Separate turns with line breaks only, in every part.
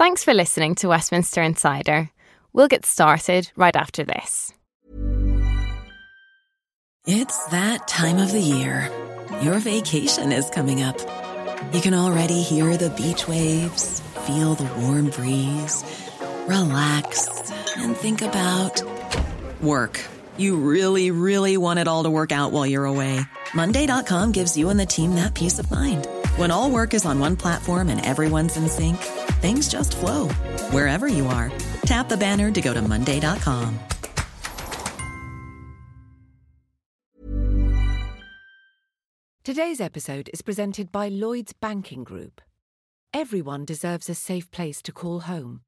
Thanks for listening to Westminster Insider. We'll get started right after this.
It's that time of the year. Your vacation is coming up. You can already hear the beach waves, feel the warm breeze, relax, and think about work. You really, really want it all to work out while you're away. Monday.com gives you and the team that peace of mind. When all work is on one platform and everyone's in sync, things just flow wherever you are. Tap the banner to go to Monday.com.
Today's episode is presented by Lloyds Banking Group. Everyone deserves a safe place to call home.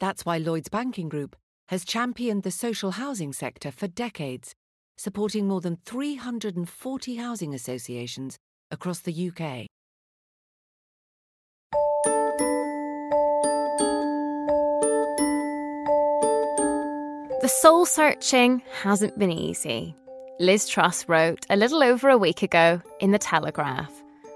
That's why Lloyds Banking Group has championed the social housing sector for decades, supporting more than 340 housing associations across the UK.
The soul searching hasn't been easy. Liz Truss wrote a little over a week ago in The Telegraph,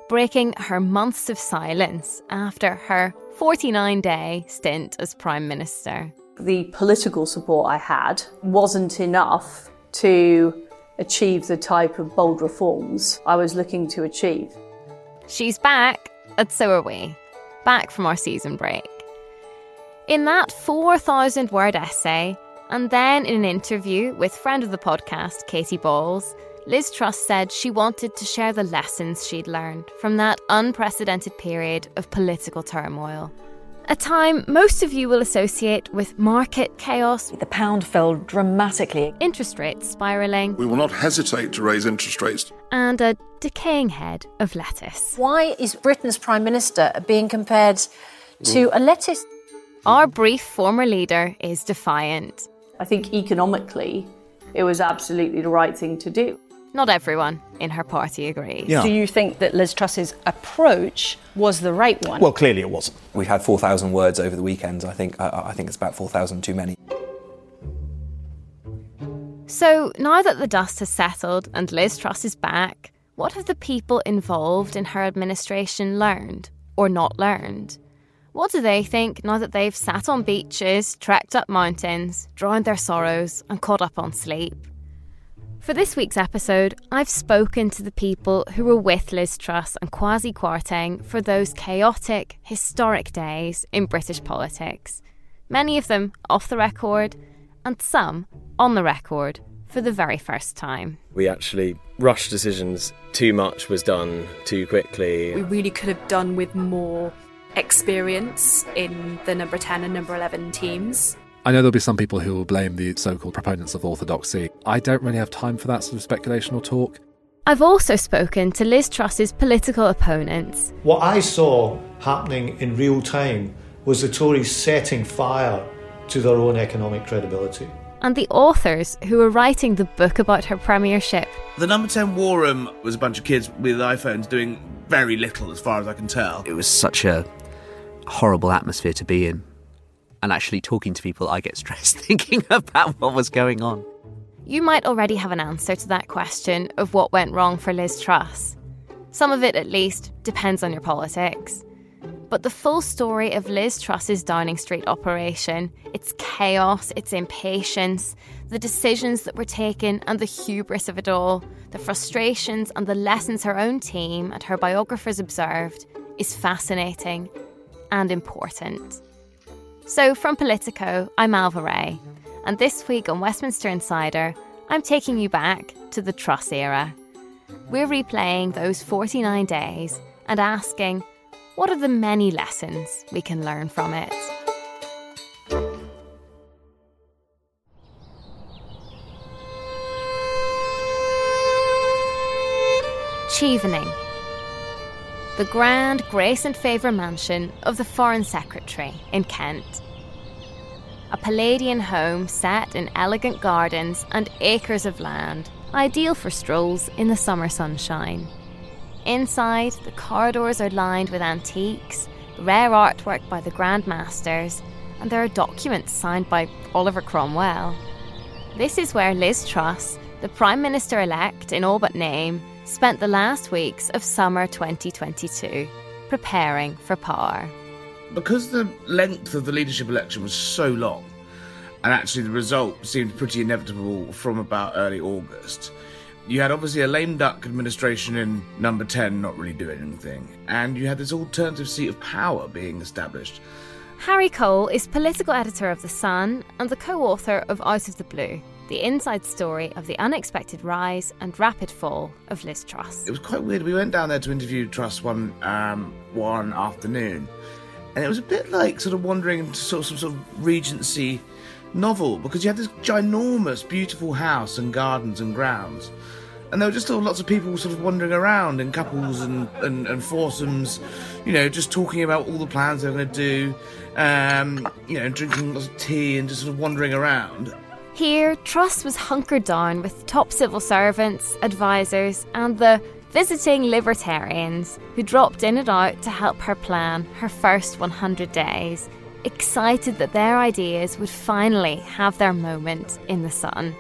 breaking her months of silence after her 49 day stint as Prime Minister.
The political support I had wasn't enough to achieve the type of bold reforms I was looking to achieve.
She's back, and so are we, back from our season break. In that 4,000 word essay, and then in an interview with friend of the podcast, Katie Balls, Liz Truss said she wanted to share the lessons she'd learned from that unprecedented period of political turmoil. A time most of you will associate with market chaos,
The pound fell dramatically.
interest rates spiralling,
We will not hesitate to raise interest rates.
and a decaying head of lettuce.
Why is Britain's Prime Minister being compared to mm. a lettuce?
Our brief former leader is defiant.
I think economically, it was absolutely the right thing to do.
Not everyone in her party agrees.
Yeah.
Do you think that Liz Truss's approach was the right one?
Well, clearly it wasn't.
We've had 4,000 words over the weekend. I think I, I think it's about 4,000 too many.
So now that the dust has settled and Liz Truss is back, what have the people involved in her administration learned or not learned? What do they think now that they've sat on beaches, trekked up mountains, drowned their sorrows, and caught up on sleep? For this week's episode, I've spoken to the people who were with Liz Truss and Kwasi Kwarteng for those chaotic, historic days in British politics. Many of them off the record, and some on the record for the very first time.
We actually rushed decisions. Too much was done too quickly.
We really could have done with more experience in the number 10 and number 11 teams.
I know there'll be some people who will blame the so called proponents of orthodoxy. I don't really have time for that sort of speculation or talk.
I've also spoken to Liz Truss's political opponents.
What I saw happening in real time was the Tories setting fire to their own economic credibility.
And the authors who were writing the book about her premiership.
The number 10 war room was a bunch of kids with iPhones doing very little, as far as I can tell.
It was such a horrible atmosphere to be in. And actually, talking to people, I get stressed thinking about what was going on.
You might already have an answer to that question of what went wrong for Liz Truss. Some of it, at least, depends on your politics. But the full story of Liz Truss's Downing Street operation, its chaos, its impatience, the decisions that were taken, and the hubris of it all, the frustrations and the lessons her own team and her biographers observed, is fascinating and important. So, from Politico, I'm Alva Ray, and this week on Westminster Insider, I'm taking you back to the Truss era. We're replaying those 49 days and asking, what are the many lessons we can learn from it? Chevening, the grand grace and favour mansion of the Foreign Secretary in Kent. A Palladian home set in elegant gardens and acres of land, ideal for strolls in the summer sunshine. Inside, the corridors are lined with antiques, rare artwork by the Grand Masters, and there are documents signed by Oliver Cromwell. This is where Liz Truss, the Prime Minister elect in all but name, spent the last weeks of summer 2022, preparing for power.
because the length of the leadership election was so long, and actually the result seemed pretty inevitable from about early August. You had obviously a lame duck administration in number 10 not really doing anything, and you had this alternative seat of power being established.
Harry Cole is political editor of The Sun and the co author of Out of the Blue, the inside story of the unexpected rise and rapid fall of Liz Truss.
It was quite weird. We went down there to interview Truss one um, one afternoon, and it was a bit like sort of wandering into sort of some sort of Regency novel because you had this ginormous, beautiful house and gardens and grounds. And there were just all lots of people sort of wandering around in couples and, and, and foursomes, you know, just talking about all the plans they were going to do, um, you know, drinking lots of tea and just sort of wandering around.
Here, Truss was hunkered down with top civil servants, advisors, and the visiting libertarians who dropped in and out to help her plan her first 100 days excited that their ideas would finally have their moment in the sun.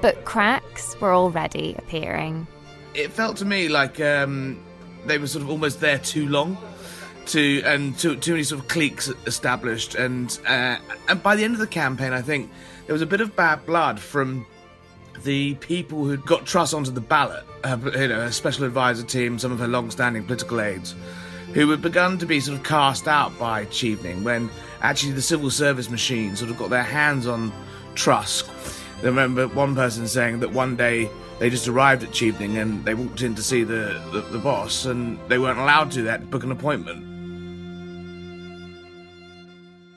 But cracks were already appearing.
It felt to me like um, they were sort of almost there too long. To and too, too many sort of cliques established, and uh, and by the end of the campaign, I think there was a bit of bad blood from the people who got Truss onto the ballot. Uh, you know, a special advisor team, some of her long-standing political aides, who had begun to be sort of cast out by Chevening when actually the civil service machine sort of got their hands on Truss. I remember one person saying that one day they just arrived at Chevening and they walked in to see the, the, the boss and they weren't allowed to, they had to book an appointment.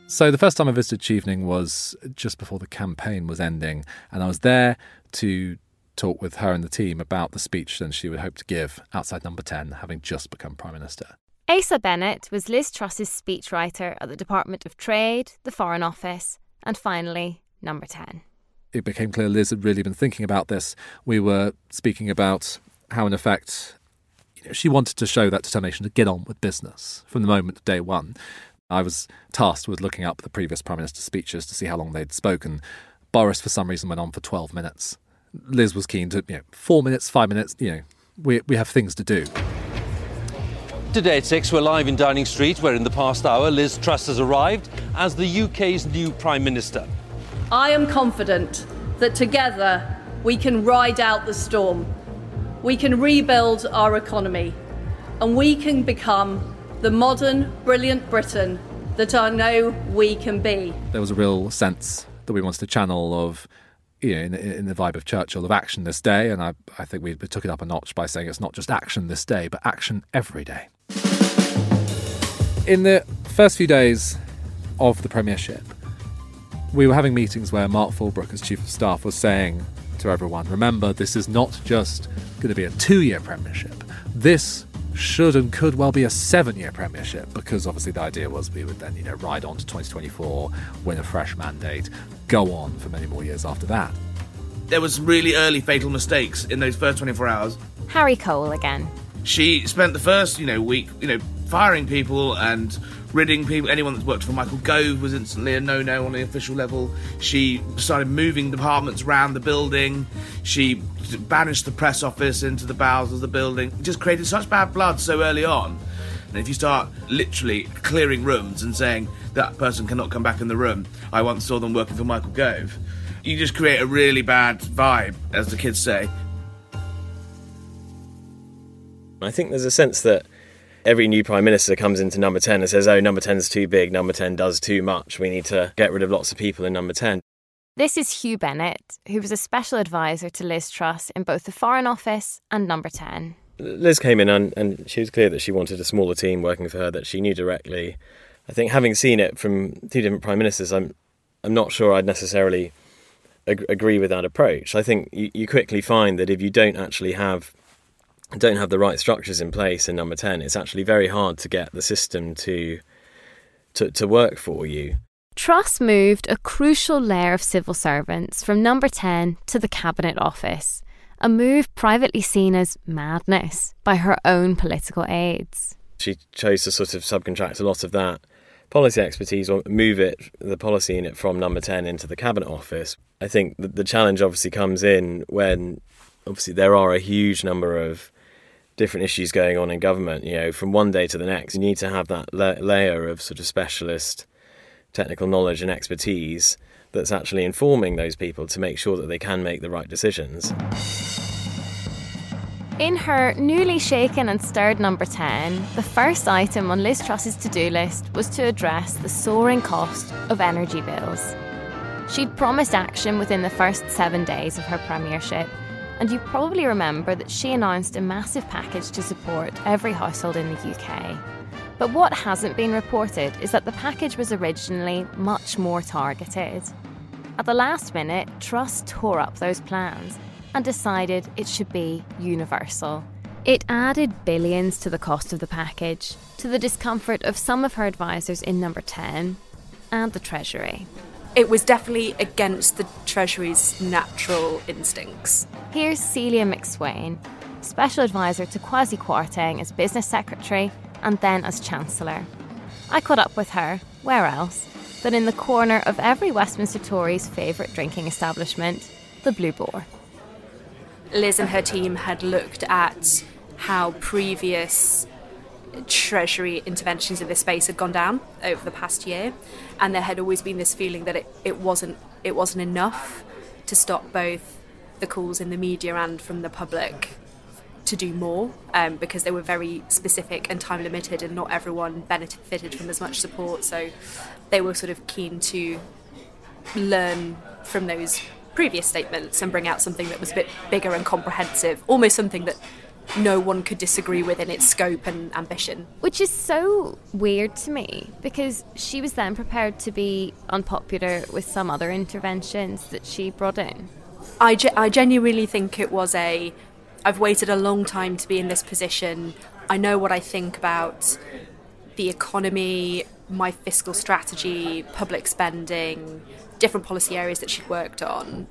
So the first time I visited Chevening was just before the campaign was ending, and I was there to talk with her and the team about the speech that she would hope to give outside Number 10, having just become Prime Minister.
Asa Bennett was Liz Truss's speechwriter at the Department of Trade, the Foreign Office, and finally, Number 10.
It became clear Liz had really been thinking about this. We were speaking about how, in effect, she wanted to show that determination to get on with business from the moment of day one. I was tasked with looking up the previous Prime Minister's speeches to see how long they'd spoken. Boris, for some reason, went on for 12 minutes. Liz was keen to, you know, four minutes, five minutes, you know, we, we have things to do.
Today at 6, we're live in Downing Street, where in the past hour Liz Truss has arrived as the UK's new Prime Minister.
I am confident that together we can ride out the storm. We can rebuild our economy. And we can become the modern, brilliant Britain that I know we can be.
There was a real sense that we wanted to channel of you know, in, in, the vibe of Churchill of action this day, and I, I think we took it up a notch by saying it's not just action this day, but action every day. In the first few days of the Premiership, we were having meetings where Mark Fullbrook, as Chief of Staff, was saying to everyone, remember, this is not just going to be a two year Premiership. This should and could well be a seven year Premiership because obviously the idea was we would then, you know, ride on to 2024, win a fresh mandate, go on for many more years after that.
There was some really early fatal mistakes in those first 24 hours.
Harry Cole again.
She spent the first, you know, week, you know, firing people and ridding people. Anyone that's worked for Michael Gove was instantly a no-no on the official level. She started moving departments around the building. She banished the press office into the bowels of the building. It just created such bad blood so early on. And if you start literally clearing rooms and saying that person cannot come back in the room, I once saw them working for Michael Gove. You just create a really bad vibe, as the kids say.
I think there's a sense that every new prime minister comes into number 10 and says, oh, number 10's too big, number 10 does too much, we need to get rid of lots of people in number 10.
This is Hugh Bennett, who was a special advisor to Liz Truss in both the Foreign Office and number 10.
Liz came in and, and she was clear that she wanted a smaller team working for her that she knew directly. I think having seen it from two different prime ministers, I'm I'm not sure I'd necessarily ag- agree with that approach. I think you, you quickly find that if you don't actually have don't have the right structures in place in number 10 it's actually very hard to get the system to to, to work for you.
Truss moved a crucial layer of civil servants from number 10 to the cabinet office a move privately seen as madness by her own political aides.
She chose to sort of subcontract a lot of that policy expertise or move it the policy in it from number 10 into the cabinet office. I think the challenge obviously comes in when obviously there are a huge number of different issues going on in government, you know, from one day to the next, you need to have that la- layer of sort of specialist technical knowledge and expertise that's actually informing those people to make sure that they can make the right decisions.
In her newly shaken and stirred number 10, the first item on Liz Truss's to do list was to address the soaring cost of energy bills. She'd promised action within the first seven days of her premiership, and you probably remember that she announced a massive package to support every household in the UK. But what hasn't been reported is that the package was originally much more targeted. At the last minute, Truss tore up those plans and decided it should be universal. It added billions to the cost of the package, to the discomfort of some of her advisors in number 10 and the Treasury.
It was definitely against the Treasury's natural instincts.
Here's Celia McSwain, Special Advisor to Kwasi Kwarteng as Business Secretary and then as Chancellor. I caught up with her, where else, than in the corner of every Westminster Tory's favourite drinking establishment, the Blue Boar.
Liz and her team had looked at how previous Treasury interventions in this space had gone down over the past year, and there had always been this feeling that it, it wasn't it wasn't enough to stop both the calls in the media and from the public to do more um, because they were very specific and time limited, and not everyone benefited from as much support. So they were sort of keen to learn from those previous statements and bring out something that was a bit bigger and comprehensive, almost something that no one could disagree with in its scope and ambition.
Which is so weird to me because she was then prepared to be unpopular with some other interventions that she brought in.
I, ge- I genuinely think it was a. I've waited a long time to be in this position. I know what I think about the economy, my fiscal strategy, public spending, different policy areas that she'd worked on.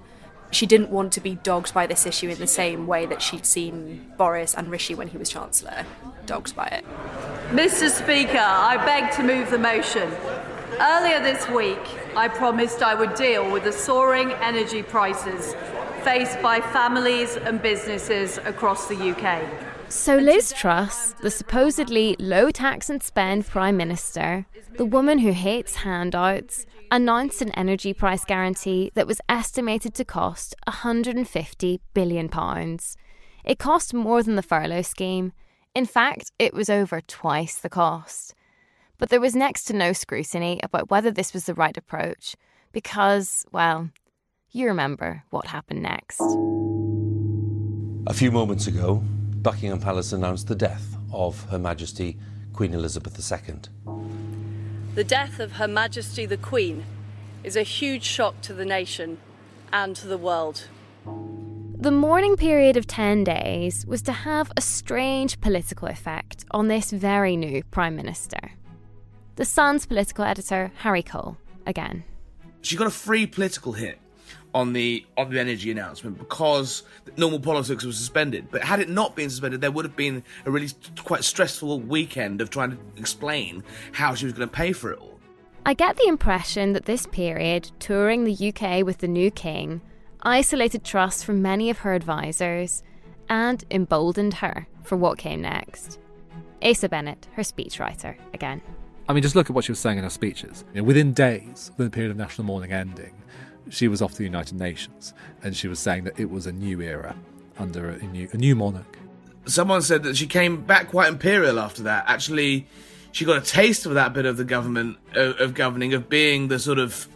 She didn't want to be dogged by this issue in the same way that she'd seen Boris and Rishi when he was Chancellor, dogged by it.
Mr. Speaker, I beg to move the motion. Earlier this week, I promised I would deal with the soaring energy prices faced by families and businesses across the UK.
So, Liz Truss, the supposedly low tax and spend Prime Minister, the woman who hates handouts, announced an energy price guarantee that was estimated to cost £150 billion. It cost more than the furlough scheme. In fact, it was over twice the cost. But there was next to no scrutiny about whether this was the right approach because, well, you remember what happened next.
A few moments ago, Buckingham Palace announced the death of Her Majesty Queen Elizabeth II.
The death of Her Majesty the Queen is a huge shock to the nation and to the world.
The mourning period of 10 days was to have a strange political effect on this very new Prime Minister. The Sun's political editor, Harry Cole, again.
She got a free political hit on the on the energy announcement because normal politics was suspended. But had it not been suspended, there would have been a really quite stressful weekend of trying to explain how she was going to pay for it all.
I get the impression that this period, touring the UK with the new king, isolated Truss from many of her advisors and emboldened her for what came next. Asa Bennett, her speechwriter, again.
I mean, just look at what she was saying in her speeches. You know, within days, within the period of national mourning ending, she was off the United Nations, and she was saying that it was a new era under a new, a new monarch.
Someone said that she came back quite imperial after that. Actually, she got a taste of that bit of the government of, governing, of being the sort of,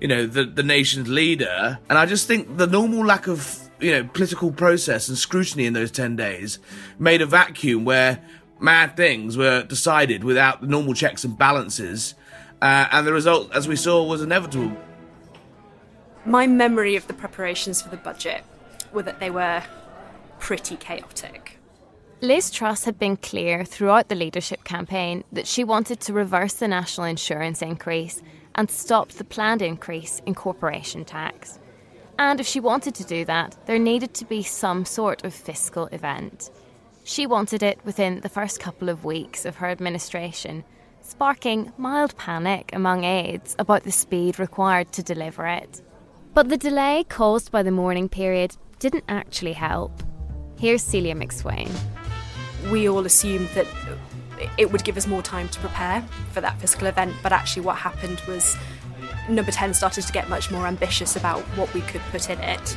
you know, the the nation's leader. And I just think the normal lack of you know political process and scrutiny in those ten days made a vacuum where mad things were decided without the normal checks and balances, uh, and the result, as we saw, was inevitable.
My memory of the preparations for the budget were that they were pretty chaotic.
Liz Truss had been clear throughout the leadership campaign that she wanted to reverse the national insurance increase and stop the planned increase in corporation tax. And if she wanted to do that, there needed to be some sort of fiscal event. She wanted it within the first couple of weeks of her administration, sparking mild panic among aides about the speed required to deliver it. But the delay caused by the mourning period didn't actually help. Here's Celia McSwain.
we all assumed that it would give us more time to prepare for that fiscal event, but actually, what happened was number 10 started to get much more ambitious about what we could put in it.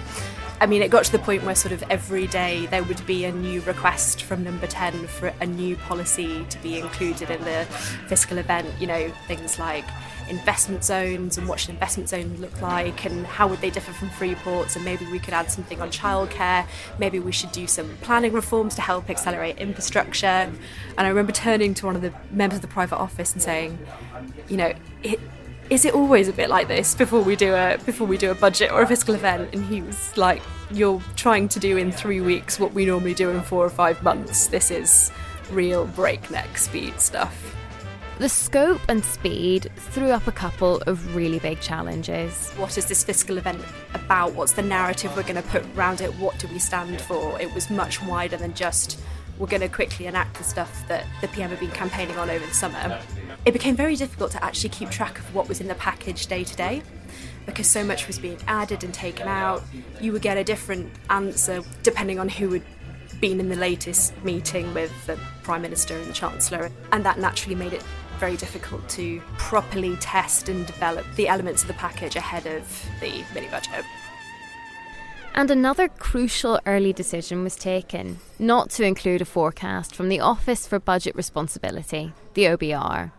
I mean, it got to the point where sort of every day there would be a new request from number 10 for a new policy to be included in the fiscal event. You know, things like investment zones and what should investment zones look like and how would they differ from free ports and maybe we could add something on childcare maybe we should do some planning reforms to help accelerate infrastructure and I remember turning to one of the members of the private office and saying you know it, is it always a bit like this before we do a before we do a budget or a fiscal event and he was like you're trying to do in 3 weeks what we normally do in 4 or 5 months this is real breakneck speed stuff
the scope and speed threw up a couple of really big challenges.
What is this fiscal event about? What's the narrative we're going to put around it? What do we stand for? It was much wider than just we're going to quickly enact the stuff that the PM had been campaigning on over the summer. It became very difficult to actually keep track of what was in the package day to day because so much was being added and taken out. You would get a different answer depending on who had been in the latest meeting with the Prime Minister and the Chancellor, and that naturally made it very difficult to properly test and develop the elements of the package ahead of the mini budget.
And another crucial early decision was taken not to include a forecast from the Office for Budget Responsibility, the OBR.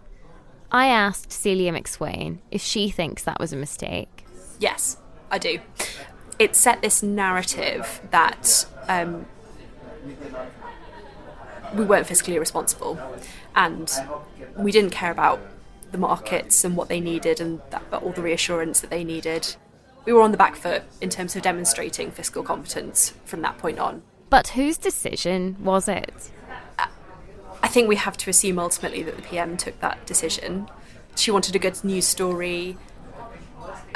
I asked Celia McSwain if she thinks that was a mistake.
Yes, I do. It set this narrative that um, we weren't fiscally responsible and we didn't care about the markets and what they needed and that, all the reassurance that they needed. We were on the back foot in terms of demonstrating fiscal competence from that point on.
But whose decision was it?
I think we have to assume ultimately that the PM took that decision. She wanted a good news story.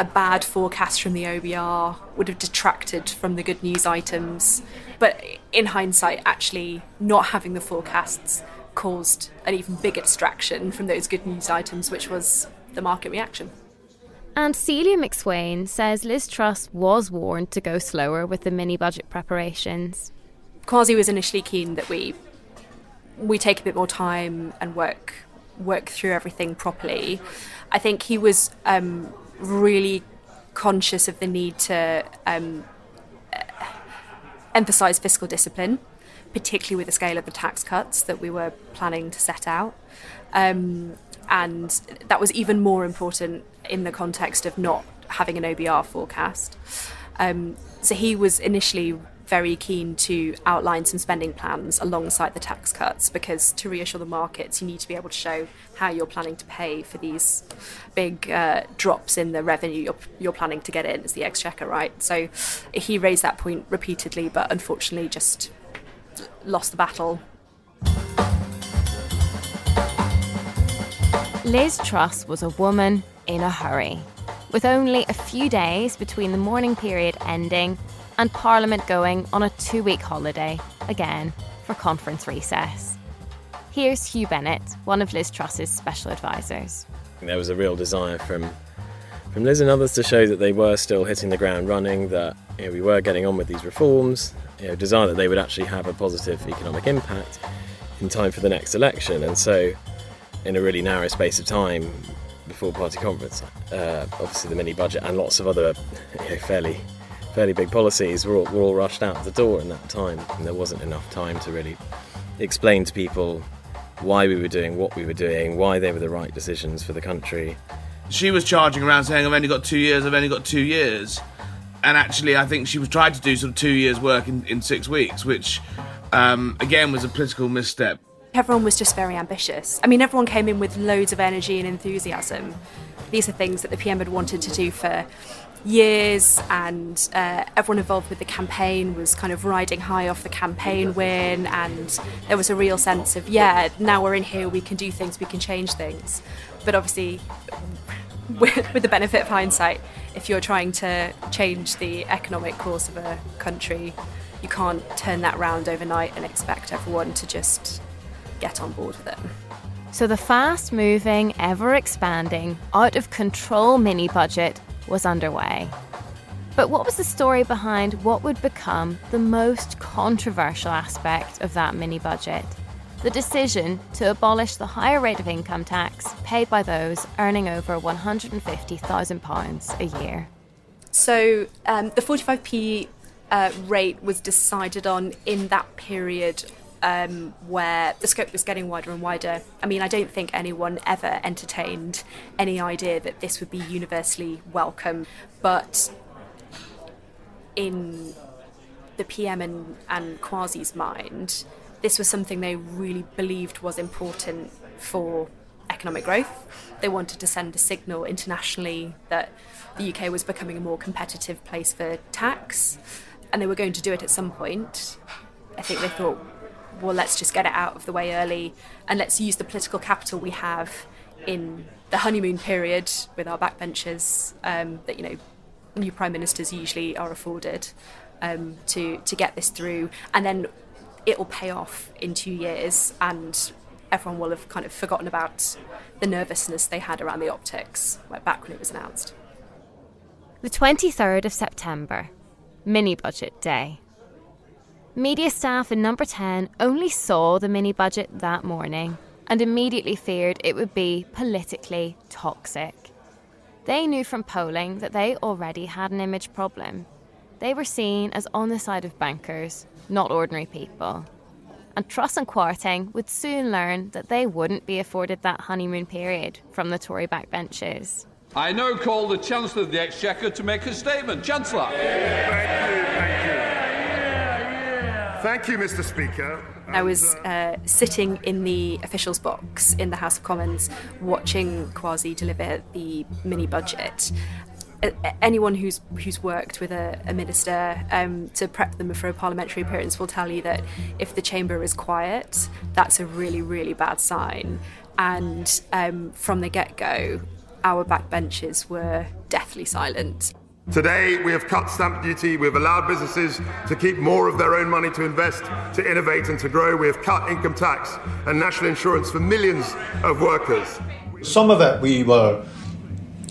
A bad forecast from the OBR would have detracted from the good news items. But in hindsight, actually, not having the forecasts caused an even bigger distraction from those good news items, which was the market reaction.
And Celia McSwain says Liz Truss was warned to go slower with the mini budget preparations.
Kwasi was initially keen that we we take a bit more time and work work through everything properly. I think he was um, really conscious of the need to um, emphasise fiscal discipline particularly with the scale of the tax cuts that we were planning to set out. Um, and that was even more important in the context of not having an OBR forecast. Um, so he was initially very keen to outline some spending plans alongside the tax cuts because to reassure the markets, you need to be able to show how you're planning to pay for these big uh, drops in the revenue you're, you're planning to get in as the exchequer, right? So he raised that point repeatedly, but unfortunately just lost the battle.
Liz Truss was a woman in a hurry. With only a few days between the mourning period ending and Parliament going on a two week holiday, again, for conference recess. Here's Hugh Bennett, one of Liz Truss's special advisors.
There was a real desire from from Liz and others to show that they were still hitting the ground running, that you know, we were getting on with these reforms, you know, desire that they would actually have a positive economic impact in time for the next election. And so, in a really narrow space of time before party conference, uh, obviously the mini budget and lots of other you know, fairly fairly big policies were all, were all rushed out the door in that time, and there wasn't enough time to really explain to people why we were doing what we were doing, why they were the right decisions for the country.
She was charging around saying, "I've only got two years. I've only got two years." and actually, I think she was trying to do sort of two years' work in, in six weeks, which um, again was a political misstep.
Everyone was just very ambitious. I mean, everyone came in with loads of energy and enthusiasm. These are things that the PM had wanted to do for years, and uh, everyone involved with the campaign was kind of riding high off the campaign win, and there was a real sense of, yeah, now we're in here, we can do things, we can change things. But obviously, with, the benefit of hindsight, if you're trying to change the economic course of a country, you can't turn that round overnight and expect everyone to just get on board with it.
So the fast moving, ever expanding, out of control mini budget was underway. But what was the story behind what would become the most controversial aspect of that mini budget? The decision to abolish the higher rate of income tax paid by those earning over £150,000 a year.
So um, the 45p uh, rate was decided on in that period um, where the scope was getting wider and wider. I mean, I don't think anyone ever entertained any idea that this would be universally welcome, but in the PM and, and Kwasi's mind, this was something they really believed was important for economic growth. They wanted to send a signal internationally that the UK was becoming a more competitive place for tax, and they were going to do it at some point. I think they thought, well, let's just get it out of the way early and let's use the political capital we have in the honeymoon period with our backbenchers um, that, you know, new prime ministers usually are afforded um, to to get this through, and then it will pay off in two years, and everyone will have kind of forgotten about the nervousness they had around the optics like back when it was announced.
The 23rd of September, mini budget day. Media staff in number 10 only saw the mini budget that morning and immediately feared it would be politically toxic. They knew from polling that they already had an image problem. They were seen as on the side of bankers, not ordinary people. And Truss and Kwarteng would soon learn that they wouldn't be afforded that honeymoon period from the Tory backbenches.
I now call the Chancellor of the Exchequer to make a statement. Chancellor.
Thank you, thank you. Thank you, Mr. Speaker.
I was uh, sitting in the officials' box in the House of Commons watching Kwasi deliver the mini budget. Uh, anyone who's who's worked with a, a minister um, to prep them for a parliamentary appearance will tell you that if the chamber is quiet, that's a really really bad sign. And um, from the get go, our backbenches were deathly silent.
Today, we have cut stamp duty. We've allowed businesses to keep more of their own money to invest, to innovate, and to grow. We have cut income tax and national insurance for millions of workers.
Some of it we were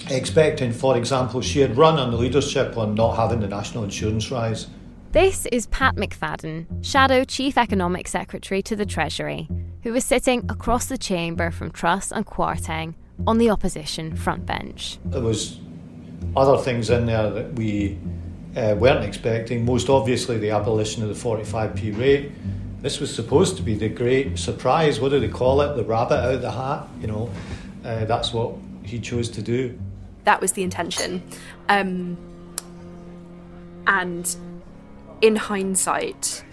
expecting, for example, she had run on the leadership on not having the national insurance rise.
This is Pat McFadden, Shadow Chief Economic Secretary to the Treasury, who was sitting across the chamber from Truss and Kwarteng on the opposition front bench.
There was other things in there that we uh, weren't expecting. Most obviously, the abolition of the 45p rate. This was supposed to be the great surprise. What do they call it? The rabbit out of the hat. You know, uh, that's what he chose to do.
That was the intention. Um, and in hindsight,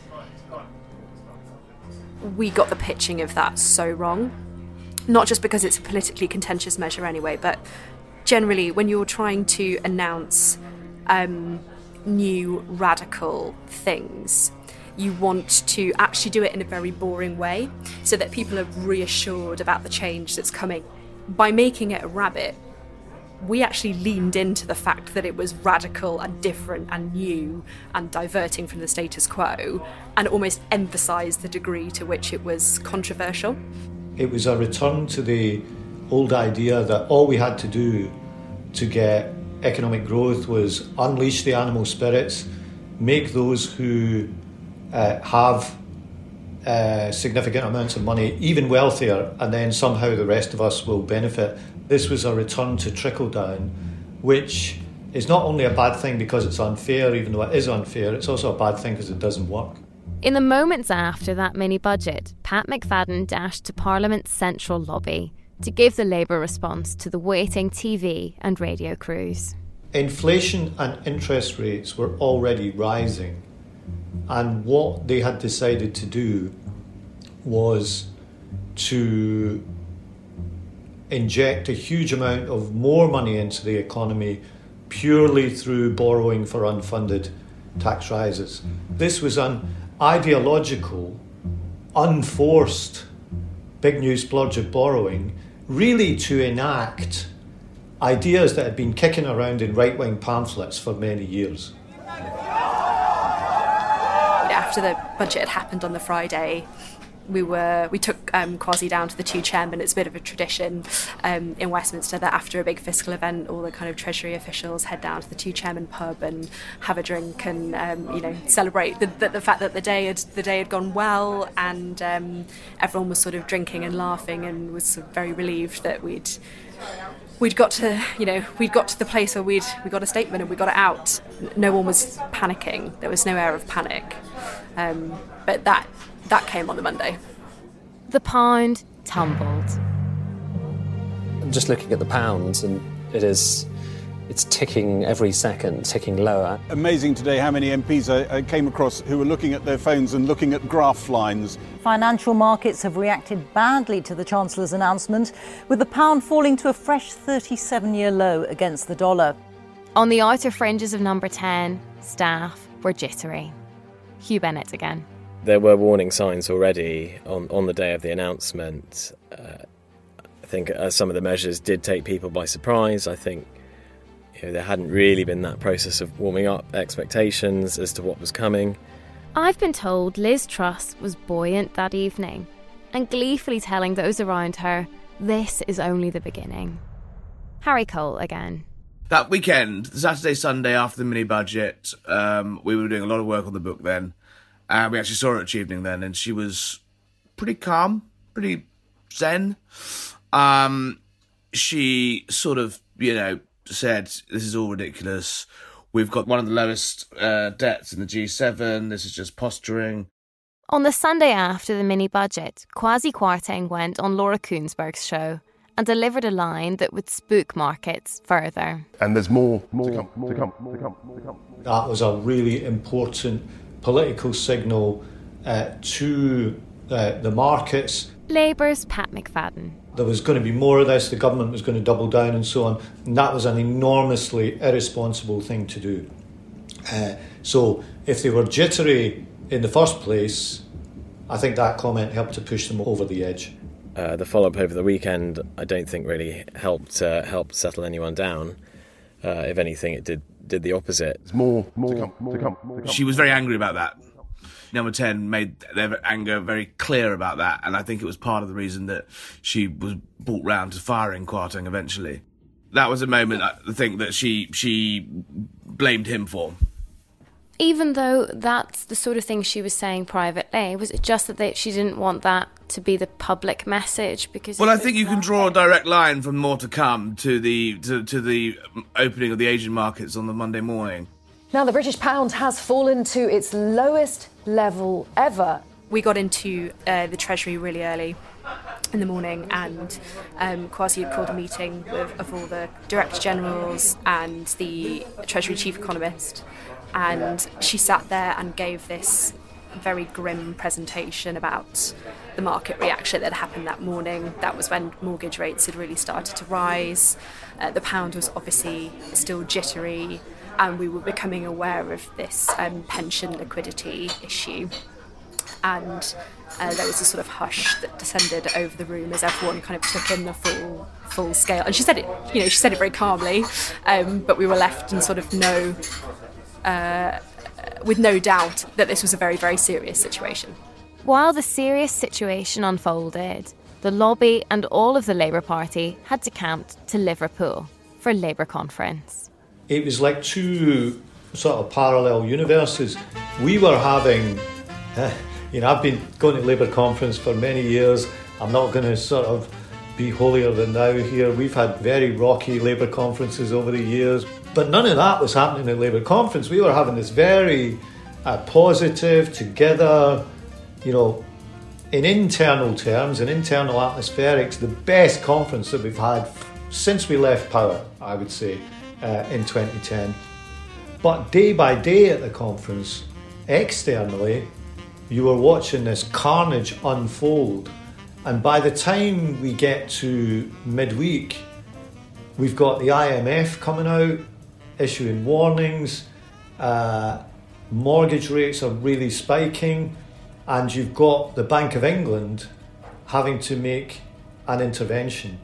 we got the pitching of that so wrong. Not just because it's a politically contentious measure anyway, but generally, when you're trying to announce um, new radical things, you want to actually do it in a very boring way so that people are reassured about the change that's coming. By making it a rabbit, we actually leaned into the fact that it was radical and different and new and diverting from the status quo and almost emphasised the degree to which it was controversial.
It was a return to the old idea that all we had to do to get economic growth was unleash the animal spirits, make those who uh, have uh, significant amounts of money even wealthier, and then somehow the rest of us will benefit. This was a return to trickle down, which is not only a bad thing because it's unfair, even though it is unfair, it's also a bad thing because it doesn't work.
In the moments after that mini budget, Pat McFadden dashed to Parliament's central lobby to give the Labour response to the waiting TV and radio crews.
Inflation and interest rates were already rising, and what they had decided to do was to inject a huge amount of more money into the economy purely through borrowing for unfunded tax rises. This was an ideological, unforced big new splurge of borrowing, really to enact ideas that had been kicking around in right wing pamphlets for many years.
After the budget had happened on the Friday, we were we took um, Kwasi down to the two chairmen. It's a bit of a tradition um, in Westminster that after a big fiscal event, all the kind of Treasury officials head down to the two chairmen pub and have a drink and um, you know celebrate the, the, the, fact that the day had the day had gone well and um, everyone was sort of drinking and laughing and was sort of very relieved that we'd we'd got to you know we'd got to the place where we'd we got a statement and we got it out. No one was panicking. There was no air of panic. Um, but that that came on the Monday.
The pound tumbled.
I'm just looking at the pounds, and it is it's ticking every second, ticking lower.
Amazing today how many MPs I, I, came across who were looking at their phones and looking at graph lines.
Financial markets have reacted badly to the Chancellor's announcement, with the pound falling to a fresh 37 year low against the dollar.
On the outer fringes of number 10, staff were jittery. Hugh Bennett again
there were warning signs already on, on the day of the announcement. Uh, I think uh, some of the measures did take people by surprise. I think you know, there hadn't really been that process of warming up expectations as to what was coming.
I've been told Liz Truss was buoyant that evening and gleefully telling those around her, this is only the beginning. Harry Cole again.
That weekend, Saturday, Sunday after the mini budget, um, we were doing a lot of work on the book then. And we actually saw her at Chevening then, and she was pretty calm, pretty zen. Um, she sort of, you know, said, This is all ridiculous. We've got one of the lowest uh, debts in the G7. This is just posturing.
On the Sunday after the mini budget, Kwasi Kwarteng went on Laura Kuenssberg's show and delivered a line that would spook markets further.
And there's more, more to come, to come, to come, to come.
That was a really important political signal uh, to uh, the markets.
Labour's Pat McFadden.
There was going to be more of this, the government was going to double down and so on. And that was an enormously irresponsible thing to do. Uh, so if they were jittery in the first place, I think that comment helped to push them over the edge.
Uh, the follow up over the weekend, I don't think really helped uh, helped settle anyone down. Uh, if anything, it did did the opposite.
It's more, more to come, to come, to come.
She was very angry about that. Number 10 made their anger very clear about that, and I think it was part of the reason that she was brought round to firing Kwarteng eventually. That was a moment, I think, that she she blamed him for
even though that's the sort of thing she was saying privately, was it just that they, she didn't want that to be the public message? Because
well, I think you can draw a direct line from more to come to the to, to the opening of the Asian markets on the Monday morning.
Now the British pound has fallen to its lowest level ever.
We got into uh, the Treasury really early in the morning, and um, Kwasi had called a meeting with, of all the director generals and the Treasury chief economist and she sat there and gave this very grim presentation about the market reaction that happened that morning. That was when mortgage rates had really started to rise. Uh, the pound was obviously still jittery, and we were becoming aware of this um, pension liquidity issue. And uh, there was a sort of hush that descended over the room as everyone kind of took in the full full scale. And she said it, you know, she said it very calmly, um, but we were left in sort of no uh, with no doubt that this was a very, very serious situation.
While the serious situation unfolded, the lobby and all of the Labour Party had to camp to Liverpool for a Labour conference.
It was like two sort of parallel universes. We were having, uh, you know, I've been going to Labour conference for many years. I'm not going to sort of be holier than thou here. We've had very rocky Labour conferences over the years. But none of that was happening at Labour conference. We were having this very uh, positive, together, you know, in internal terms, in internal atmospherics, the best conference that we've had since we left power, I would say, uh, in 2010. But day by day at the conference, externally, you were watching this carnage unfold. And by the time we get to midweek, we've got the IMF coming out, issuing warnings. Uh, mortgage rates are really spiking, and you've got the Bank of England having to make an intervention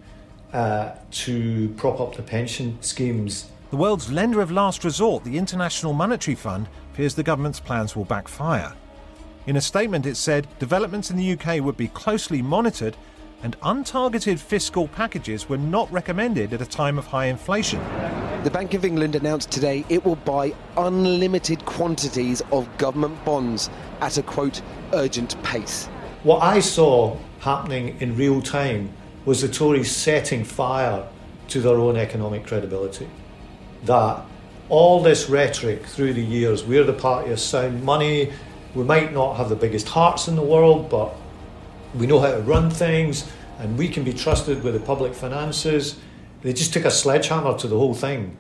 uh, to prop up the pension schemes.
The world's lender of last resort, the International Monetary Fund, fears the government's plans will backfire. In a statement, it said developments in the UK would be closely monitored and untargeted fiscal packages were not recommended at a time of high inflation.
The Bank of England announced today it will buy unlimited quantities of government bonds at a quote urgent pace.
What I saw happening in real time was the Tories setting fire to their own economic credibility. That all this rhetoric through the years, we're the party of sound money, we might not have the biggest hearts in the world, but we know how to run things and we can be trusted with the public finances. They just took a sledgehammer to the whole thing.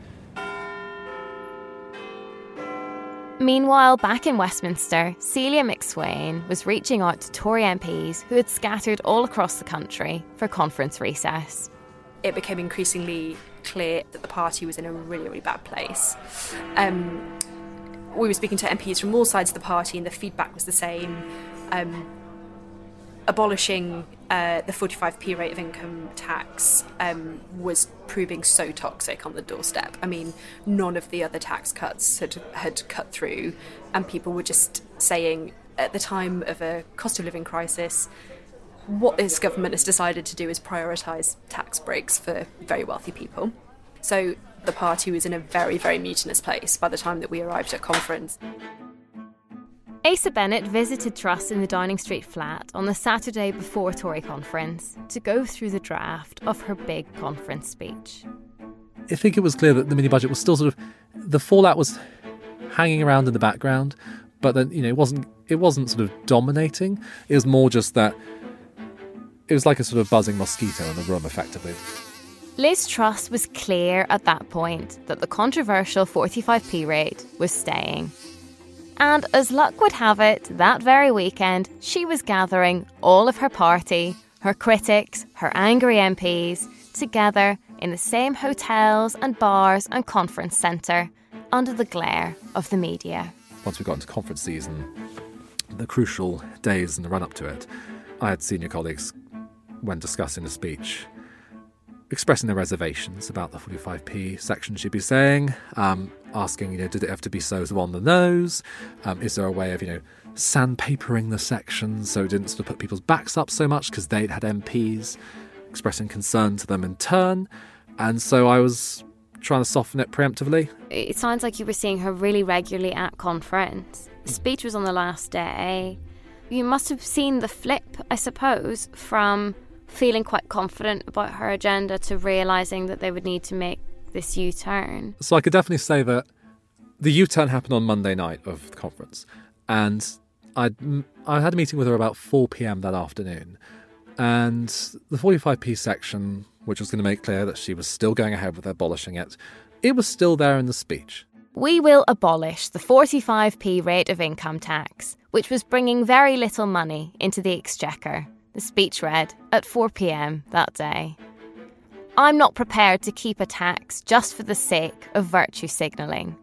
Meanwhile, back in Westminster, Celia McSwain was reaching out to Tory MPs who had scattered all across the country for conference recess.
It became increasingly clear that the party was in a really, really bad place. Um, we were speaking to MPs from all sides of the party, and the feedback was the same. Um, abolishing uh, the 45p rate of income tax um, was proving so toxic on the doorstep. I mean, none of the other tax cuts had, had cut through, and people were just saying at the time of a cost of living crisis, what this government has decided to do is prioritise tax breaks for very wealthy people. So the party was in a very, very mutinous place by the time that we arrived at conference.
Asa Bennett visited Truss in the Downing Street flat on the Saturday before Tory conference to go through the draft of her big conference speech.
I think it was clear that the mini budget was still sort of the fallout was hanging around in the background, but then you know it wasn't it wasn't sort of dominating. It was more just that it was like a sort of buzzing mosquito in the room, effectively.
Liz Truss was clear at that point that the controversial 45p rate was staying. And as luck would have it, that very weekend, she was gathering all of her party, her critics, her angry MPs, together in the same hotels and bars and conference centre under the glare of the media.
Once we got into conference season, the crucial days in the run up to it, I had senior colleagues, when discussing the speech, expressing their reservations about the 45p section she'd be saying, um, asking, you know, did it have to be so on the nose? Um, is there a way of, you know, sandpapering the section so it didn't sort of put people's backs up so much because they'd had MPs expressing concern to them in turn? And so I was trying to soften it preemptively.
It sounds like you were seeing her really regularly at conference. The speech was on the last day. You must have seen the flip, I suppose, from feeling quite confident about her agenda to realizing that they would need to make this U turn.
So I could definitely say that the U turn happened on Monday night of the conference, and I I had a meeting with her about 4 p.m. that afternoon, and the 45p section, which was going to make clear that she was still going ahead with abolishing it, it was still there in the speech.
We will abolish the 45p rate of income tax, which was bringing very little money into the exchequer the speech read at 4 pm that day. I'm not prepared to keep a tax just for the sake of virtue signalling.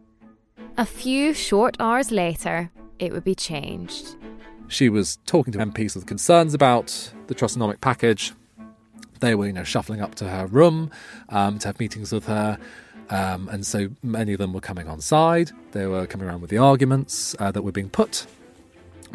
A few short hours later, it would be changed.
She was talking to MPs with concerns about the Trussonomic package. They were, you know, shuffling up to her room um, to have meetings with her. Um, and so many of them were coming on side. They were coming around with the arguments uh, that were being put.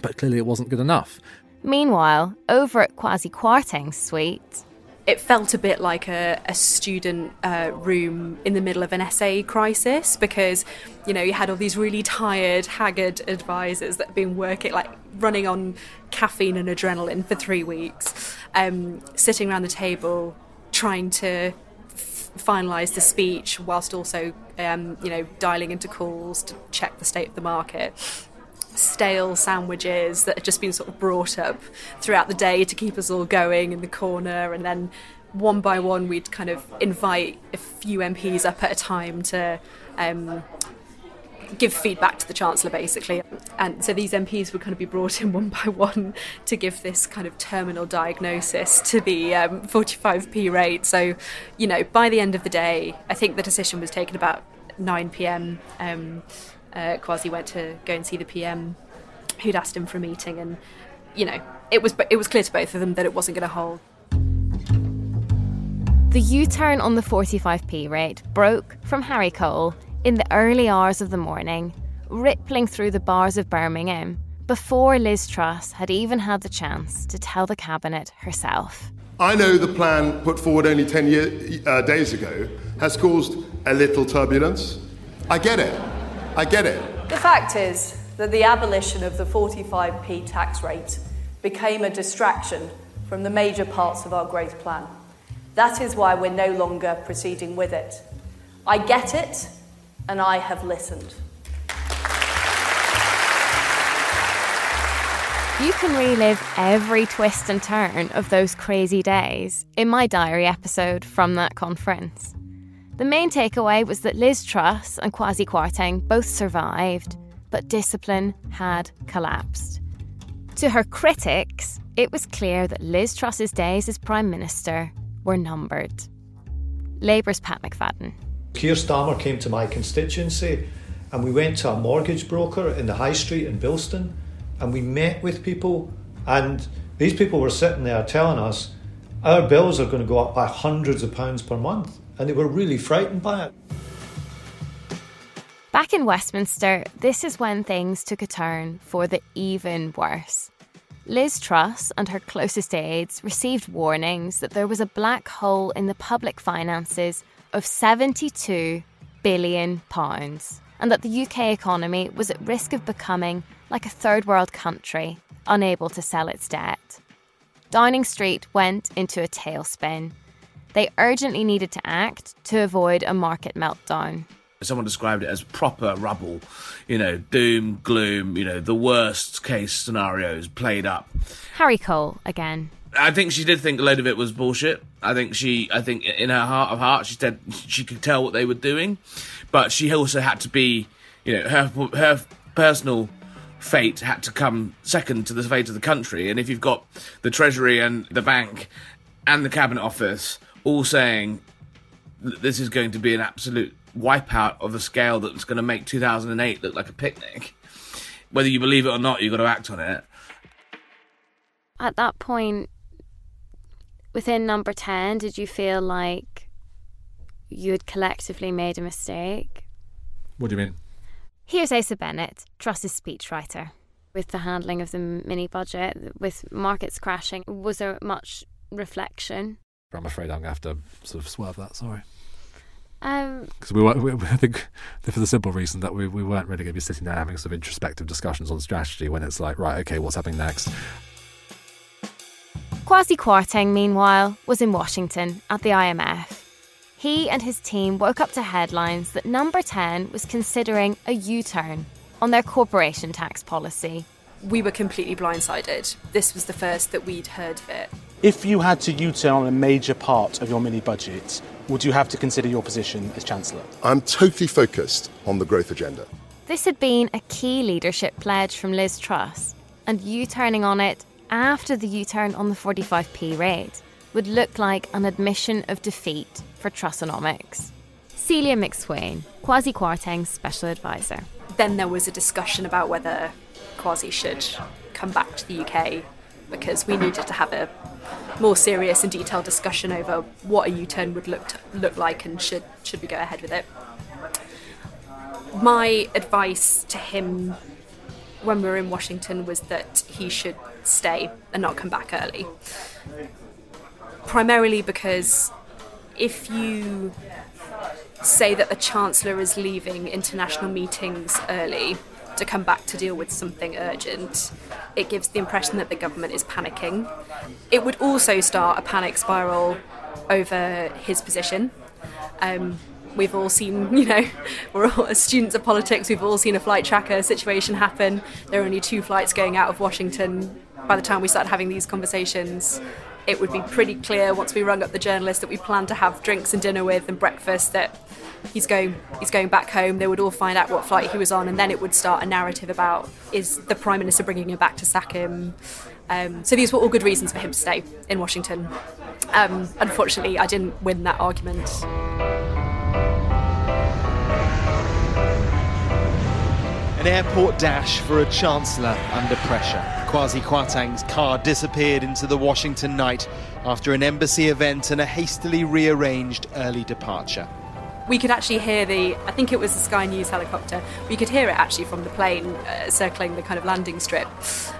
But clearly it wasn't good enough.
Meanwhile, over at Kwasi Kwarteng's suite,
it felt a bit like a, a student uh, room in the middle of an essay crisis because, you know, you had all these really tired, haggard advisors that had been working, like running on caffeine and adrenaline for three weeks, um, sitting around the table trying to f- finalise the speech whilst also, um, you know, dialing into calls to check the state of the market stale sandwiches that had just been sort of brought up throughout the day to keep us all going in the corner and then one by one we'd kind of invite a few MPs up at a time to um, give feedback to the Chancellor basically. And so these MPs would kind of be brought in one by one to give this kind of terminal diagnosis to the um, 45p rate. So, you know, by the end of the day, I think the decision was taken about 9 pm. Um, uh, Kwasi went to go and see the PM who'd asked him for a meeting, and you know, it was it was clear to both of them that it wasn't going to hold.
The U-turn on the 45p rate broke from Harry Cole in the early hours of the morning, rippling through the bars of Birmingham before Liz Truss had even had the chance to tell the cabinet herself.
I know the plan put forward only 10 year, uh, days ago has caused a little turbulence. I get it. I get it.
The fact is that the abolition of the 45p tax rate became a distraction from the major parts of our growth plan. That is why we're no longer proceeding with it. I get it, and I have listened.
You can relive every twist and turn of those crazy days in my diary episode from that conference. The main takeaway was that Liz Truss and Kwasi Kwarteng both survived, but discipline had collapsed. To her critics, it was clear that Liz Truss's days as Prime Minister were numbered. Labour's Pat McFadden.
Keir Starmer came to my constituency and we went to a mortgage broker in the high street in Bilston and we met with people, and these people were sitting there telling us our bills are going to go up by hundreds of pounds per month, and they were really frightened by it.
Back in Westminster, this is when things took a turn for the even worse. Liz Truss and her closest aides received warnings that there was a black hole in the public finances of 72 billion pounds and that the UK economy was at risk of becoming like a third world country, unable to sell its debt. Downing Street went into a tailspin. They urgently needed to act to avoid a market meltdown.
Someone described it as proper rubble, you know, doom, gloom, you know, the worst case scenarios played up.
Harry Cole again.
I think she did think a load of it was bullshit. I think she, I think in her heart of hearts, she said she could tell what they were doing, but she also had to be, you know, her her personal fate had to come second to the fate of the country. And if you've got the Treasury and the bank and the Cabinet Office all saying that this is going to be an absolute wipeout of a scale that's going to make 2008 look like a picnic, whether you believe it or not, you've got to act on it.
At that point, within number 10, did you feel like you had collectively made a mistake?
What do you mean?
Here's Asa Bennett, Truss's speechwriter. With the handling of the mini budget, with markets crashing, was there much reflection?
I'm afraid I'm going to have to sort of swerve that, sorry.
Um,
Because we, were, we, I think for the simple reason that we, we weren't really going to be sitting there having sort of introspective discussions on strategy when it's like, right, okay, what's happening next?
Kwasi Kwarteng, meanwhile, was in Washington at the IMF. He and his team woke up to headlines that Number 10 was considering a U turn on their corporation tax policy.
We were completely blindsided. This was the first that we'd heard of it.
If you had to U turn on a major part of your mini budget, would you have to consider your position as Chancellor?
I'm totally focused on the growth agenda.
This had been a key leadership pledge from Liz Truss, and U turning on it after the U turn on the 45p rate would look like an admission of defeat for Trussonomics. Celia McSwain, Kwasi Kwarteng's special advisor.
Then there was a discussion about whether Kwasi should come back to the UK because we needed to have a more serious and detailed discussion over what a U-turn would look look like and should should we go ahead with it. My advice to him when we were in Washington was that he should stay and not come back early. Primarily because if you say that the Chancellor is leaving international meetings early to come back to deal with something urgent, it gives the impression that the government is panicking. It would also start a panic spiral over his position. Um, we've all seen, you know, we're all students of politics, we've all seen a flight tracker situation happen. There are only two flights going out of Washington by the time we started having these conversations. It would be pretty clear once we rung up the journalist that we planned to have drinks and dinner with and breakfast that he's going he's going back home. They would all find out what flight he was on, and then it would start a narrative about is the prime minister bringing him back to sack him. Um, so these were all good reasons for him to stay in Washington. Um, unfortunately, I didn't win that argument.
An airport dash for a chancellor under pressure. Kwasi Kwarteng's car disappeared into the Washington night after an embassy event and a hastily rearranged early departure.
We could actually hear the, I think it was the Sky News helicopter, we could hear it actually from the plane uh, circling the kind of landing strip.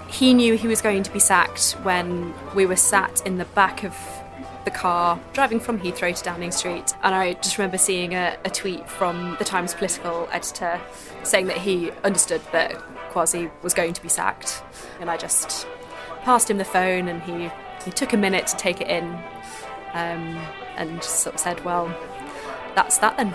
He knew he was going to be sacked when we were sat in the back of the car driving from Heathrow to Downing Street. And I just remember seeing a, a tweet from the Times political editor saying that he understood that Kwasi was going to be sacked. And I just passed him the phone and he, he took a minute to take it in um, and just sort of said, Well, that's that then.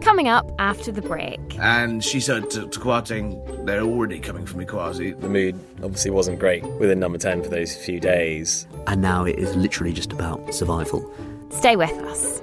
Coming up after the break.
And she said to, to Kwarteng, they're already coming for me, Kwasi.
The mood obviously wasn't great within number 10 for those few days.
And now it is literally just about survival.
Stay with us.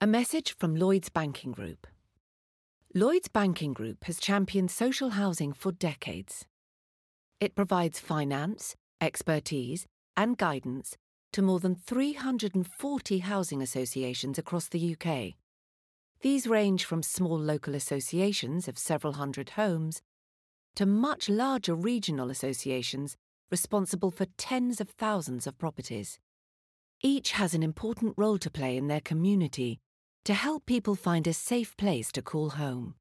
A message from Lloyds Banking Group. Lloyds Banking Group has championed social housing for decades. It provides finance, expertise, and guidance to more than 340 housing associations across the UK. These range from small local associations of several hundred homes to much larger regional associations responsible for tens of thousands of properties. Each has an important role to play in their community to help people find a safe place to call home.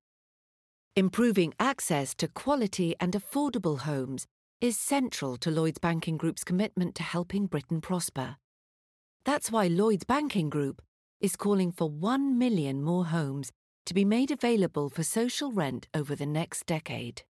Improving access to quality and affordable homes is central to Lloyds Banking Group's commitment to helping Britain prosper. That's why Lloyds Banking Group is calling for 1 million more homes to be made available for social rent over the next decade.